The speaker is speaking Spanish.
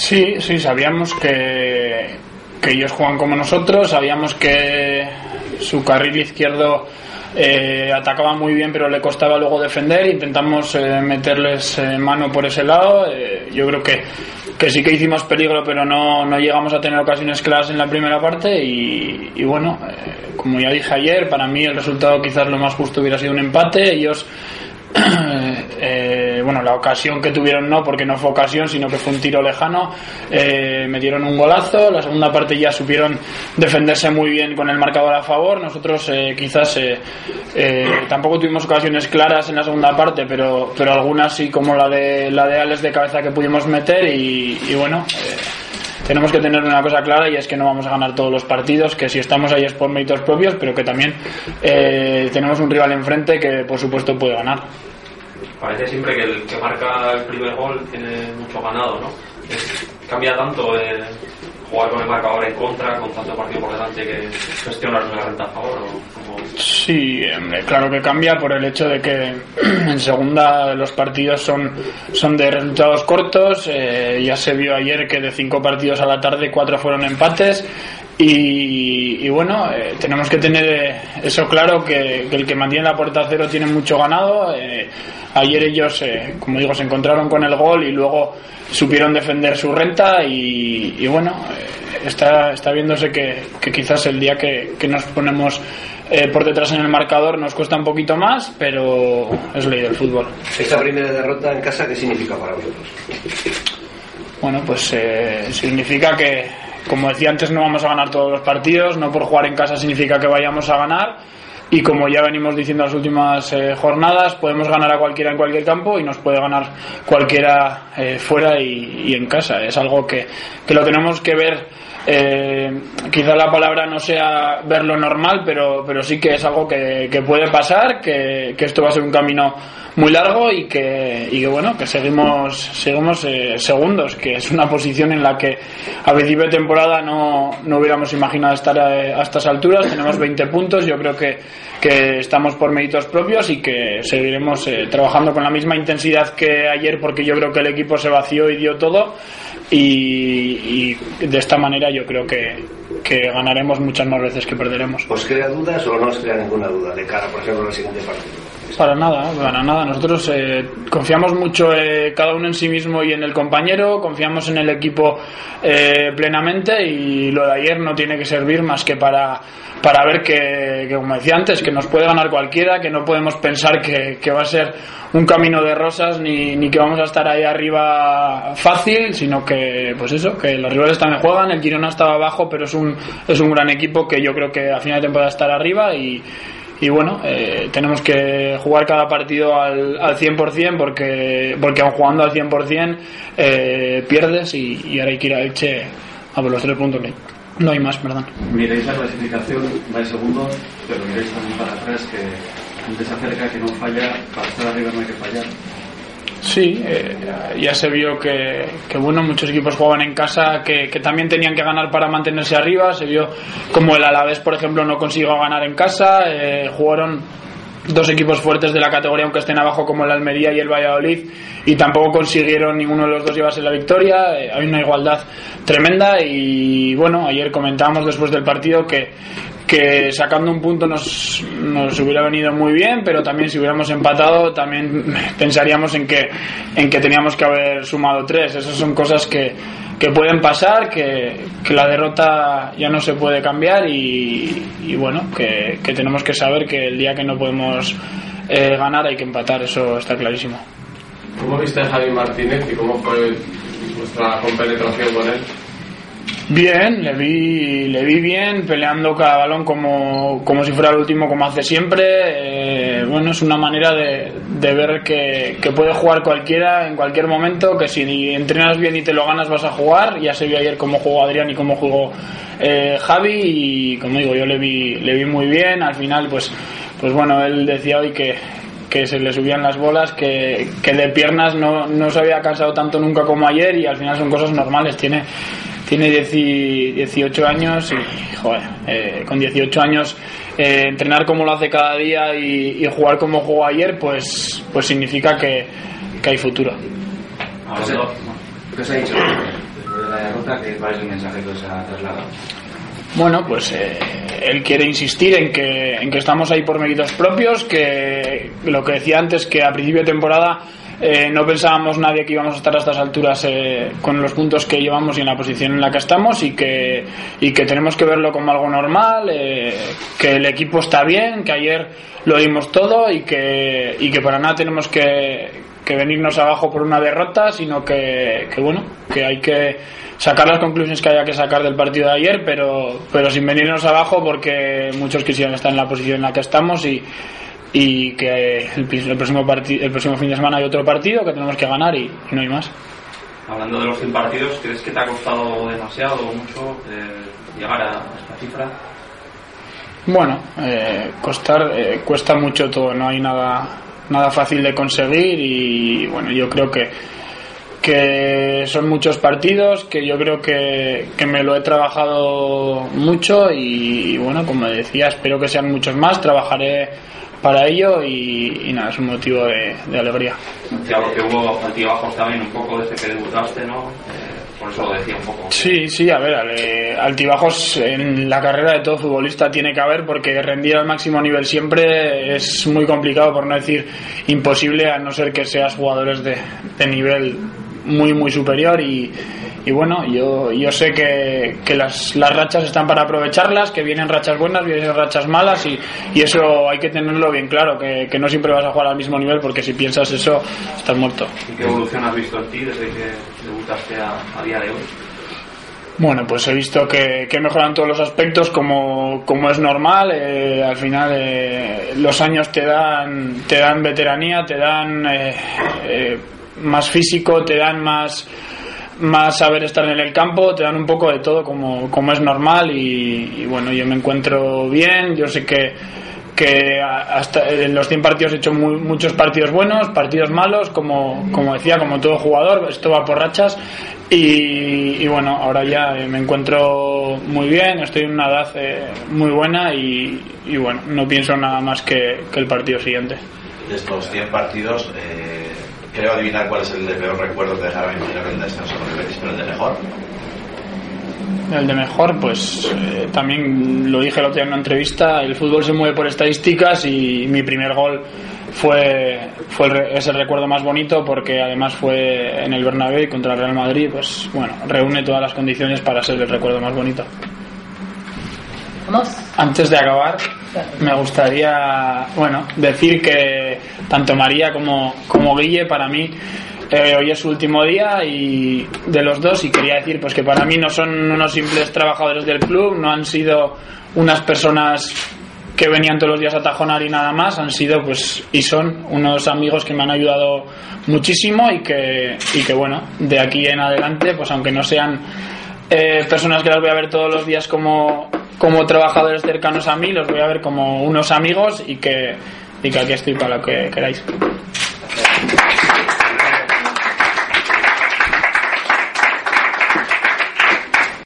Sí, sí, sabíamos que, que ellos juegan como nosotros, sabíamos que su carril izquierdo eh, atacaba muy bien pero le costaba luego defender, intentamos eh, meterles eh, mano por ese lado, eh, yo creo que, que sí que hicimos peligro pero no, no llegamos a tener ocasiones claras en la primera parte. Y, y bueno, eh, como ya dije ayer, para mí el resultado quizás lo más justo hubiera sido un empate, ellos bueno, la ocasión que tuvieron no, porque no fue ocasión, sino que fue un tiro lejano. Eh, metieron un golazo. La segunda parte ya supieron defenderse muy bien con el marcador a favor. Nosotros eh, quizás eh, eh, tampoco tuvimos ocasiones claras en la segunda parte, pero, pero algunas sí, como la de la de Alex de cabeza que pudimos meter. Y, bueno. tenemos que tener una cosa clara y es que no vamos a ganar todos los partidos, que si estamos ahí es por méritos propios, pero que también tenemos un rival enfrente que por supuesto puede ganar. Parece siempre que el que marca el primer gol tiene mucho ganado, ¿no? Cambia tanto eh, jugar con el marcador en contra, con tanto partido por delante que gestionar una renta a favor. O. Sí, hombre, claro que cambia por el hecho de que en segunda los partidos son, son de resultados cortos. eh, ya se vio ayer que de cinco partidos a la tarde cuatro fueron empates. Y, y bueno, eh, tenemos que tener eh, eso claro, que, que el que mantiene la puerta a cero tiene mucho ganado. eh, ayer ellos, eh, como digo, se encontraron con el gol y luego supieron defender su renta y, y bueno, eh, está, está viéndose que, que quizás el día que, que nos ponemos eh, por detrás en el marcador nos cuesta un poquito más, pero es ley del fútbol. Esta primera derrota en casa, ¿qué significa para vosotros? Bueno, pues significa que, como decía antes, no vamos a ganar todos los partidos, no por jugar en casa significa que vayamos a ganar. Y como ya venimos diciendo las últimas eh, jornadas, podemos ganar a cualquiera en cualquier campo y nos puede ganar cualquiera eh, fuera y, y en casa. Es algo que, que lo tenemos que ver. Eh, quizá la palabra no sea ver lo normal, pero, pero sí que es algo que, que puede pasar, que, que esto va a ser un camino muy largo y que, y que bueno, que seguimos, seguimos eh, segundos, que es una posición en la que a principio de temporada no, no hubiéramos imaginado estar a, a estas alturas. Tenemos 20 puntos, yo creo que, que estamos por méritos propios y que seguiremos eh, trabajando con la misma intensidad que ayer, porque yo creo que el equipo se vació y dio todo. Y, y de esta manera yo creo que, que ganaremos muchas más veces que perderemos. ¿Os crea dudas o no os crea ninguna duda de cara, por ejemplo, al siguiente partido? Para nada, para nada. Nosotros eh, confiamos mucho eh, cada uno en sí mismo y en el compañero, confiamos en el equipo eh, plenamente y lo de ayer no tiene que servir más que para, para ver que, que, como decía antes, que nos puede ganar cualquiera, que no podemos pensar que, que va a ser un camino de rosas ni, ni que vamos a estar ahí arriba fácil, sino que, pues eso, que los rivales también juegan, el Girona estaba abajo, pero es un, es un gran equipo que yo creo que a final de temporada estará arriba y y bueno, eh, tenemos que jugar cada partido al, al 100% porque, porque aun jugando al 100% eh, pierdes y, y ahora hay que ir a Elche a por los tres puntos. No hay más, perdón. Miréis la clasificación, vais segundo, pero miréis también para atrás que antes se acerca, que no falla, para estar arriba no hay que fallar. Sí, eh, ya se vio que, que, bueno, muchos equipos jugaban en casa que, también tenían que ganar para mantenerse arriba. Se vio como el Alavés, por ejemplo, no consiguió ganar en casa. Eh, jugaron dos equipos fuertes de la categoría, aunque estén abajo, como el Almería y el Valladolid, y tampoco consiguieron ninguno de los dos llevarse la victoria. Eh, hay una igualdad tremenda y bueno, ayer comentábamos después del partido que que sacando un punto nos, nos hubiera venido muy bien, pero también si hubiéramos empatado también pensaríamos en que, en que teníamos que haber sumado tres. Esas son cosas que, que pueden pasar, que, que, la derrota ya no se puede cambiar y, bueno, que, que, tenemos que saber que el día que no podemos eh, ganar hay que empatar, eso está clarísimo. ¿Cómo viste a Javi Martínez y cómo fue vuestra compenetración con él? Bien, le vi, le vi bien, peleando cada balón como, como si fuera el último, como hace siempre. Eh, bueno, es una manera de, de ver que, que, puede jugar cualquiera en cualquier momento, que si entrenas bien y te lo ganas vas a jugar. Ya se vio ayer cómo jugó Adrián y cómo jugó eh, Javi y como digo, yo le vi, le vi muy bien. Al final, pues, pues bueno, él decía hoy que, que se le subían las bolas, que, que de piernas no, no se había cansado tanto nunca como ayer y al final son cosas normales. Tiene tiene 18 años y, joder, eh, con 18 años eh, entrenar como lo hace cada día y, y, jugar como jugó ayer, pues, pues significa que, que hay futuro. ¿Qué os ha dicho? la derrota, ¿qué- ¿cuál es el mensaje que os ha trasladado? Bueno, pues eh, él quiere insistir en que, en que estamos ahí por méritos propios, que lo que decía antes, que a principio de temporada eh, no pensábamos nadie que íbamos a estar a estas alturas eh, con los puntos que llevamos y en la posición en la que estamos y que, y que tenemos que verlo como algo normal, eh, que el equipo está bien, que ayer lo dimos todo y que, y que para nada tenemos que, que venirnos abajo por una derrota, sino que, que bueno, que hay que sacar las conclusiones que haya que sacar del partido de ayer, pero, pero sin venirnos abajo porque muchos quisieran estar en la posición en la que estamos y, y que el, el próximo el próximo fin de semana hay otro partido que tenemos que ganar y, y no hay más. Hablando de los 100 partidos, ¿crees que te ha costado demasiado o mucho eh, llegar a esta cifra? Bueno, eh, costar, eh, cuesta mucho todo, no hay nada, nada fácil de conseguir y bueno, yo creo que, que son muchos partidos, que yo creo que, que me lo he trabajado mucho y, bueno, como decía, espero que sean muchos más, trabajaré para ello y, y nada, es un motivo de, de alegría. Claro que hubo altibajos también un poco desde que debutaste, ¿no? Eh, por eso lo decía un poco. Sí, sí, a ver, altibajos en la carrera de todo futbolista tiene que haber porque rendir al máximo nivel siempre es muy complicado, por no decir imposible, a no ser que seas jugadores de, de nivel muy, muy superior y, y bueno, yo, yo sé que, que las, las rachas están para aprovecharlas, que vienen rachas buenas, vienen rachas malas y, y eso hay que tenerlo bien claro, que, que no siempre vas a jugar al mismo nivel porque si piensas eso estás muerto. ¿Y qué evolución has visto en ti desde que debutaste a, a día de hoy? Bueno, pues he visto que, que mejoran todos los aspectos como, como es normal. eh, al final eh, los años te dan, te dan veteranía, te dan eh, eh, más físico, te dan más, más saber estar en el campo, te dan un poco de todo como, como es normal y, y bueno, yo me encuentro bien, yo sé que que hasta en los 100 partidos he hecho muy- muchos partidos buenos, partidos malos, como, como decía, como todo jugador, esto va por rachas y, y bueno, ahora ya me encuentro muy bien, estoy en una edad eh, muy buena y, y bueno, no pienso nada más que, que el partido siguiente. De estos 100 partidos, eh, creo adivinar cuál es el de peor recuerdo que dejará, el descenso con el el de mejor. El de mejor, pues eh, también lo dije el otro día en una entrevista, el fútbol se mueve por estadísticas y mi primer gol fue, fue el recuerdo más bonito porque además fue en el Bernabéu contra el Real Madrid, pues bueno, reúne todas las condiciones para ser el recuerdo más bonito. Antes de acabar, me gustaría, bueno, decir que tanto María como, como Guille para mí eh, hoy es su último día y de los dos y quería decir pues que para mí no son unos simples trabajadores del club, no han sido unas personas que venían todos los días a tajonar y nada más, han sido pues y son unos amigos que me han ayudado muchísimo y que y que bueno, de aquí en adelante pues aunque no sean eh, personas que las voy a ver todos los días como, como trabajadores cercanos a mí, los voy a ver como unos amigos y que, y que aquí estoy para lo que queráis.